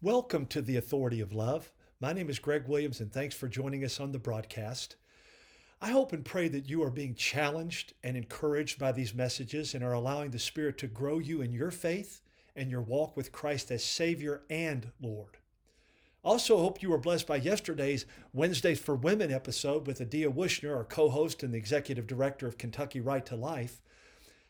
Welcome to the Authority of Love. My name is Greg Williams, and thanks for joining us on the broadcast. I hope and pray that you are being challenged and encouraged by these messages and are allowing the Spirit to grow you in your faith and your walk with Christ as Savior and Lord. Also, hope you were blessed by yesterday's Wednesdays for Women episode with Addia Wuchner, our co host and the executive director of Kentucky Right to Life.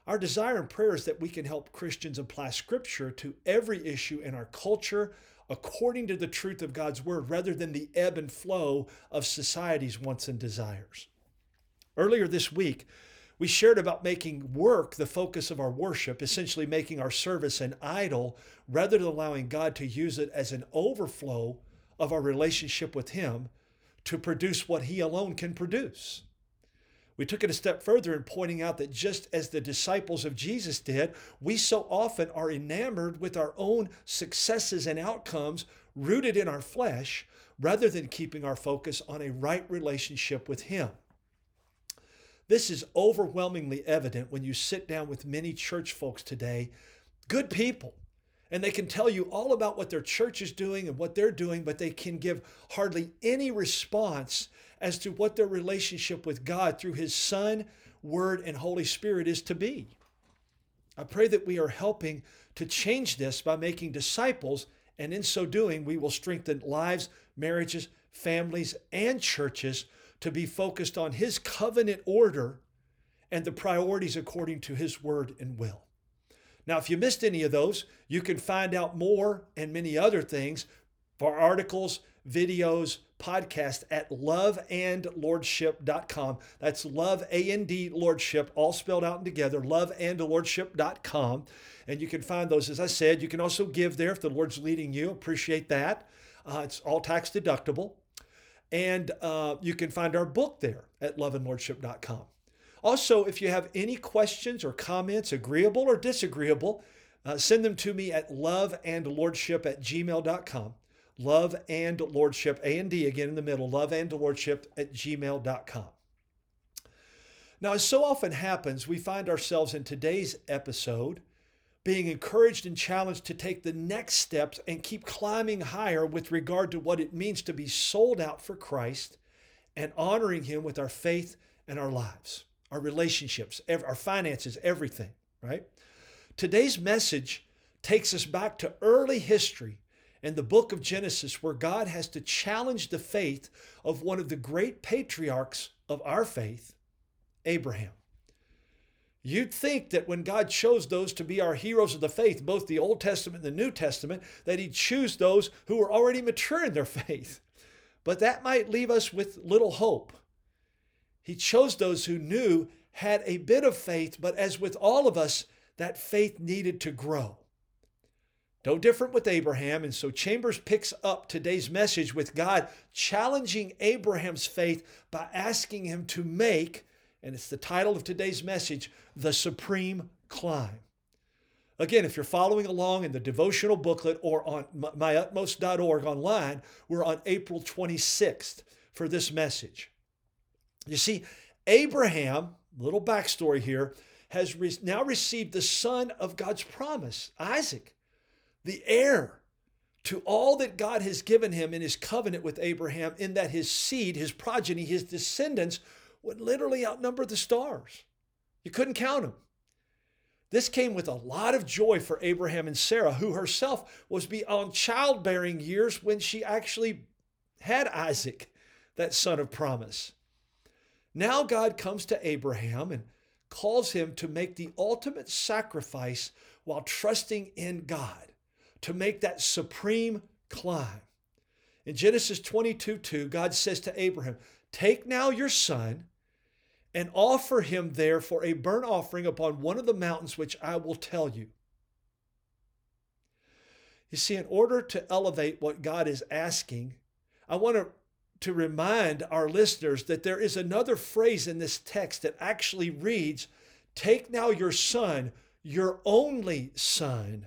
Our desire and prayer is that we can help Christians apply Scripture to every issue in our culture, according to the truth of God's word rather than the ebb and flow of society's wants and desires. Earlier this week, we shared about making work the focus of our worship, essentially making our service an idol rather than allowing God to use it as an overflow of our relationship with Him to produce what He alone can produce. We took it a step further in pointing out that just as the disciples of Jesus did, we so often are enamored with our own successes and outcomes rooted in our flesh rather than keeping our focus on a right relationship with Him. This is overwhelmingly evident when you sit down with many church folks today, good people, and they can tell you all about what their church is doing and what they're doing, but they can give hardly any response as to what their relationship with God through His Son, Word, and Holy Spirit is to be. I pray that we are helping to change this by making disciples, and in so doing, we will strengthen lives, marriages, families, and churches to be focused on His covenant order and the priorities according to His word and will. Now, if you missed any of those, you can find out more and many other things for articles, videos, podcast at loveandlordship.com. That's love, A-N-D, lordship, all spelled out and together, loveandlordship.com. And you can find those, as I said. You can also give there if the Lord's leading you. Appreciate that. Uh, it's all tax deductible. And uh, you can find our book there at loveandlordship.com. Also, if you have any questions or comments, agreeable or disagreeable, uh, send them to me at loveandlordship at gmail.com love and lordship, A and D again in the middle, love and lordship at gmail.com. Now, as so often happens, we find ourselves in today's episode being encouraged and challenged to take the next steps and keep climbing higher with regard to what it means to be sold out for Christ and honoring Him with our faith and our lives, our relationships, our finances, everything, right? Today's message takes us back to early history in the book of Genesis where God has to challenge the faith of one of the great patriarchs of our faith, Abraham. You'd think that when God chose those to be our heroes of the faith, both the Old Testament and the New Testament, that He'd choose those who were already mature in their faith. But that might leave us with little hope. He chose those who knew had a bit of faith, but as with all of us, that faith needed to grow. No different with Abraham. And so Chambers picks up today's message with God challenging Abraham's faith by asking him to make, and it's the title of today's message, the supreme climb. Again, if you're following along in the devotional booklet or on myutmost.org online, we're on April 26th for this message. You see, Abraham, little backstory here, has now received the son of God's promise, Isaac the heir to all that God has given him in his covenant with Abraham, in that his seed, his progeny, his descendants would literally outnumber the stars. You couldn't count them. This came with a lot of joy for Abraham and Sarah, who herself was beyond childbearing years when she actually had Isaac, that son of promise. Now God comes to Abraham and calls him to make the ultimate sacrifice while trusting in God to make that supreme climb. In Genesis 22 2, God says to Abraham, Take now your son and offer him there for a burnt offering upon one of the mountains which I will tell you. You see, in order to elevate what God is asking, I want to, to remind our listeners that there is another phrase in this text that actually reads, Take now your son, your only son,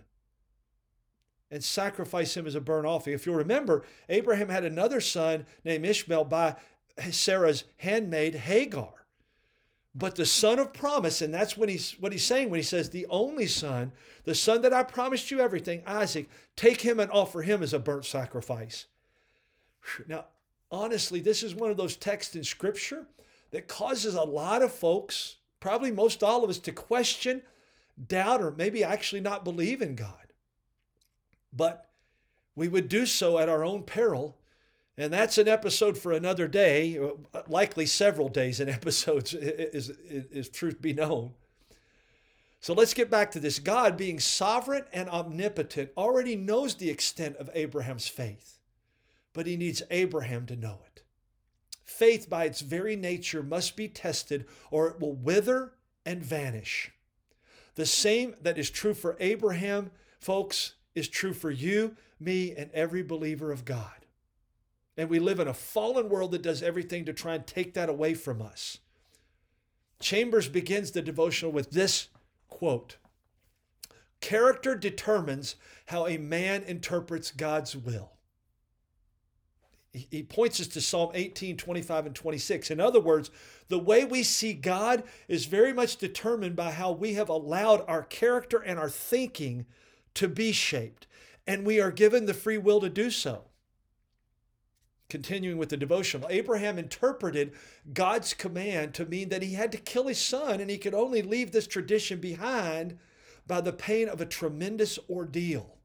and sacrifice him as a burnt offering. If you'll remember, Abraham had another son named Ishmael by Sarah's handmaid Hagar. but the son of promise, and that's when he's what he's saying when he says, the only son, the son that I promised you everything, Isaac, take him and offer him as a burnt sacrifice. Now, honestly, this is one of those texts in scripture that causes a lot of folks, probably most all of us, to question, doubt, or maybe actually not believe in God. But we would do so at our own peril. And that's an episode for another day, likely several days in episodes, is, is, is truth be known. So let's get back to this. God, being sovereign and omnipotent, already knows the extent of Abraham's faith, but he needs Abraham to know it. Faith, by its very nature, must be tested or it will wither and vanish. The same that is true for Abraham, folks, is true for you, me, and every believer of God. And we live in a fallen world that does everything to try and take that away from us. Chambers begins the devotional with this quote Character determines how a man interprets God's will. He points us to Psalm 18, 25, and 26. In other words, the way we see God is very much determined by how we have allowed our character and our thinking to be shaped, and we are given the free will to do so. Continuing with the devotional, Abraham interpreted God's command to mean that he had to kill his son and he could only leave this tradition behind by the pain of a tremendous ordeal.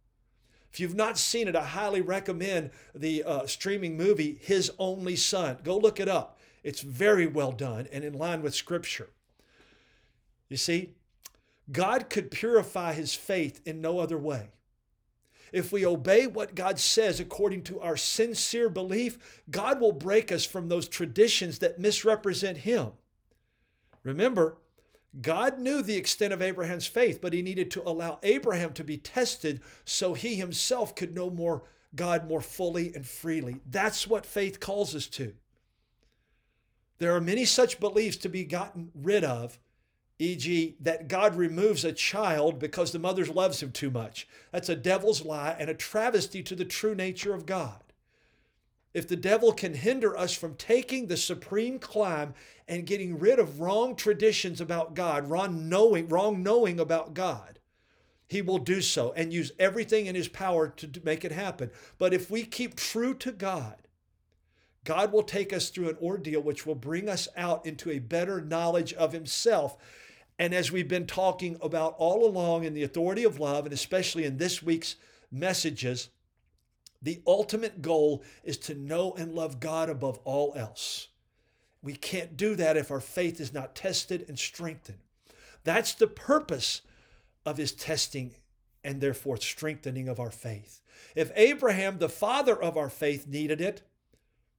If you've not seen it, I highly recommend the uh, streaming movie, His Only Son. Go look it up. It's very well done and in line with Scripture. You see, God could purify his faith in no other way. If we obey what God says according to our sincere belief, God will break us from those traditions that misrepresent Him. Remember, God knew the extent of Abraham's faith, but He needed to allow Abraham to be tested so he himself could know more God more fully and freely. That's what faith calls us to. There are many such beliefs to be gotten rid of e.g., that God removes a child because the mother loves him too much. That's a devil's lie and a travesty to the true nature of God. If the devil can hinder us from taking the supreme climb and getting rid of wrong traditions about God, wrong knowing, wrong knowing about God, he will do so and use everything in his power to make it happen. But if we keep true to God, God will take us through an ordeal which will bring us out into a better knowledge of himself and as we've been talking about all along in the authority of love, and especially in this week's messages, the ultimate goal is to know and love God above all else. We can't do that if our faith is not tested and strengthened. That's the purpose of his testing and therefore strengthening of our faith. If Abraham, the father of our faith, needed it,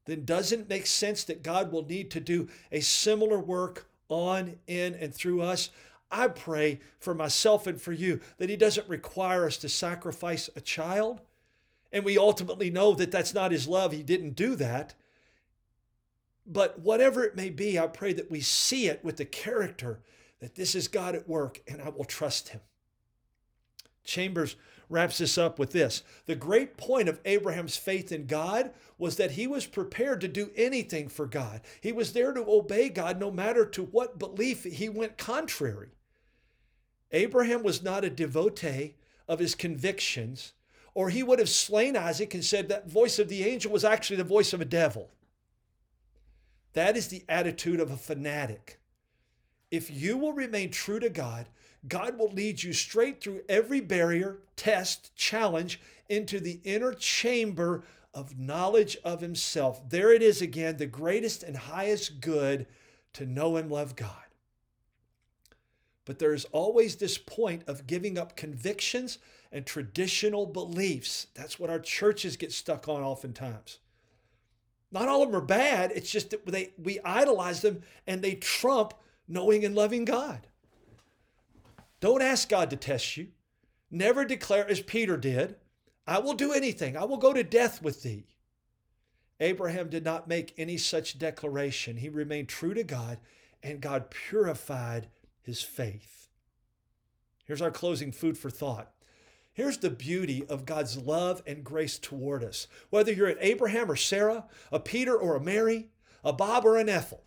then doesn't it make sense that God will need to do a similar work on, in, and through us. I pray for myself and for you that He doesn't require us to sacrifice a child. And we ultimately know that that's not His love. He didn't do that. But whatever it may be, I pray that we see it with the character that this is God at work and I will trust Him. Chambers wraps this up with this The great point of Abraham's faith in God was that he was prepared to do anything for God. He was there to obey God no matter to what belief he went contrary. Abraham was not a devotee of his convictions, or he would have slain Isaac and said that voice of the angel was actually the voice of a devil. That is the attitude of a fanatic. If you will remain true to God, God will lead you straight through every barrier, test, challenge into the inner chamber of knowledge of Himself. There it is again, the greatest and highest good to know and love God. But there is always this point of giving up convictions and traditional beliefs. That's what our churches get stuck on oftentimes. Not all of them are bad, it's just that they, we idolize them and they trump knowing and loving God. Don't ask God to test you. Never declare as Peter did, I will do anything. I will go to death with thee. Abraham did not make any such declaration. He remained true to God, and God purified his faith. Here's our closing food for thought. Here's the beauty of God's love and grace toward us. Whether you're an Abraham or Sarah, a Peter or a Mary, a Bob or an Ethel,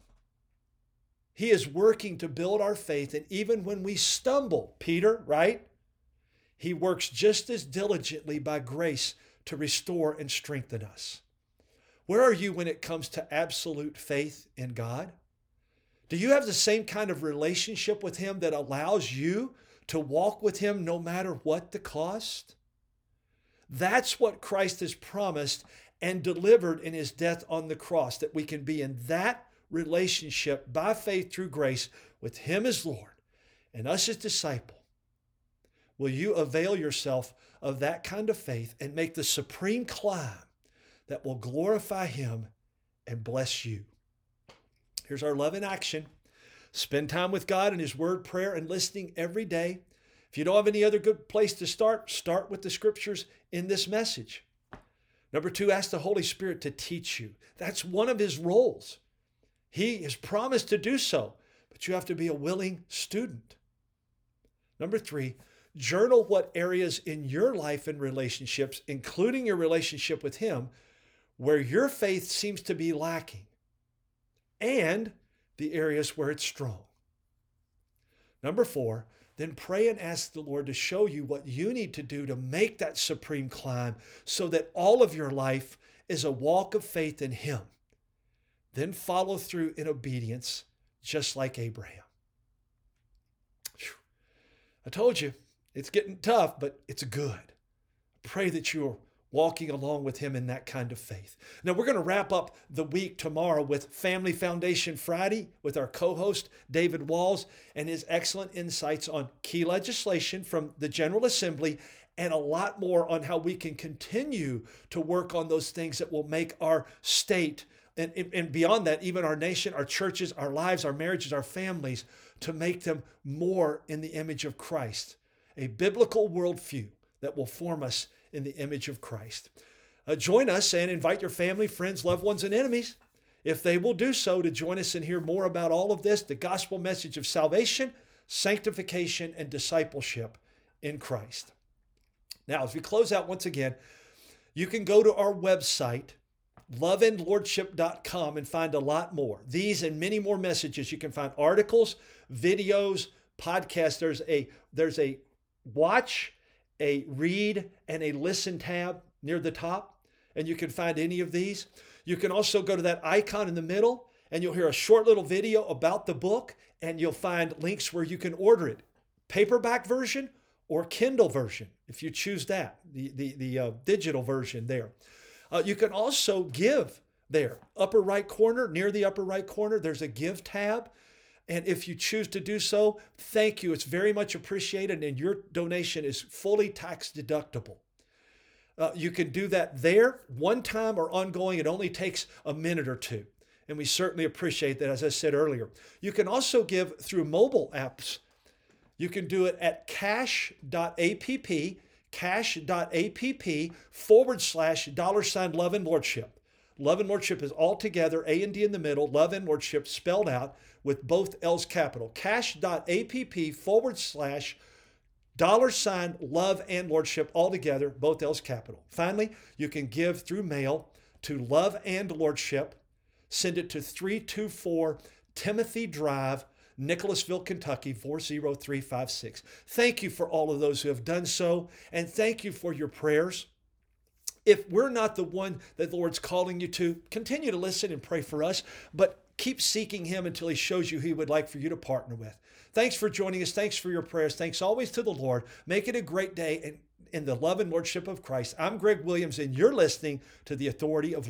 He is working to build our faith. And even when we stumble, Peter, right? He works just as diligently by grace to restore and strengthen us. Where are you when it comes to absolute faith in God? Do you have the same kind of relationship with Him that allows you to walk with Him no matter what the cost? That's what Christ has promised and delivered in His death on the cross, that we can be in that relationship by faith through grace with Him as Lord and us as disciple. Will you avail yourself of that kind of faith and make the supreme climb that will glorify Him and bless you? Here's our love in action. Spend time with God in His Word, prayer, and listening every day. If you don't have any other good place to start, start with the scriptures in this message. Number two, ask the Holy Spirit to teach you. That's one of His roles. He has promised to do so, but you have to be a willing student. Number three, Journal what areas in your life and relationships, including your relationship with Him, where your faith seems to be lacking, and the areas where it's strong. Number four, then pray and ask the Lord to show you what you need to do to make that supreme climb so that all of your life is a walk of faith in Him. Then follow through in obedience, just like Abraham. Whew. I told you, it's getting tough, but it's good. Pray that you're walking along with Him in that kind of faith. Now, we're going to wrap up the week tomorrow with Family Foundation Friday with our co host, David Walls, and his excellent insights on key legislation from the General Assembly and a lot more on how we can continue to work on those things that will make our state and, and beyond that, even our nation, our churches, our lives, our marriages, our families, to make them more in the image of Christ a biblical worldview that will form us in the image of Christ. Uh, join us and invite your family, friends, loved ones, and enemies, if they will do so, to join us and hear more about all of this the gospel message of salvation, sanctification, and discipleship in Christ. Now, as we close out once again, you can go to our website, loveandlordship.com, and find a lot more. These and many more messages. You can find articles, videos, podcasts. There's a there's a watch, a read, and a listen tab near the top, and you can find any of these. You can also go to that icon in the middle, and you'll hear a short little video about the book, and you'll find links where you can order it paperback version or Kindle version, if you choose that, the, the, the uh, digital version there. Uh, you can also give there, upper right corner, near the upper right corner, there's a give tab. And if you choose to do so, thank you. It's very much appreciated, and your donation is fully tax deductible. Uh, you can do that there, one time or ongoing. It only takes a minute or two. And we certainly appreciate that, as I said earlier. You can also give through mobile apps. You can do it at cash.app, cash.app forward slash dollar sign love and lordship. Love and lordship is all together, A and D in the middle, love and lordship spelled out with both L's capital. Cash.app forward slash dollar sign love and lordship all together, both L's capital. Finally, you can give through mail to Love and Lordship. Send it to 324 Timothy Drive, Nicholasville, Kentucky 40356. Thank you for all of those who have done so, and thank you for your prayers. If we're not the one that the Lord's calling you to, continue to listen and pray for us, but keep seeking Him until He shows you who He would like for you to partner with. Thanks for joining us. Thanks for your prayers. Thanks always to the Lord. Make it a great day in, in the love and lordship of Christ. I'm Greg Williams, and you're listening to the authority of love.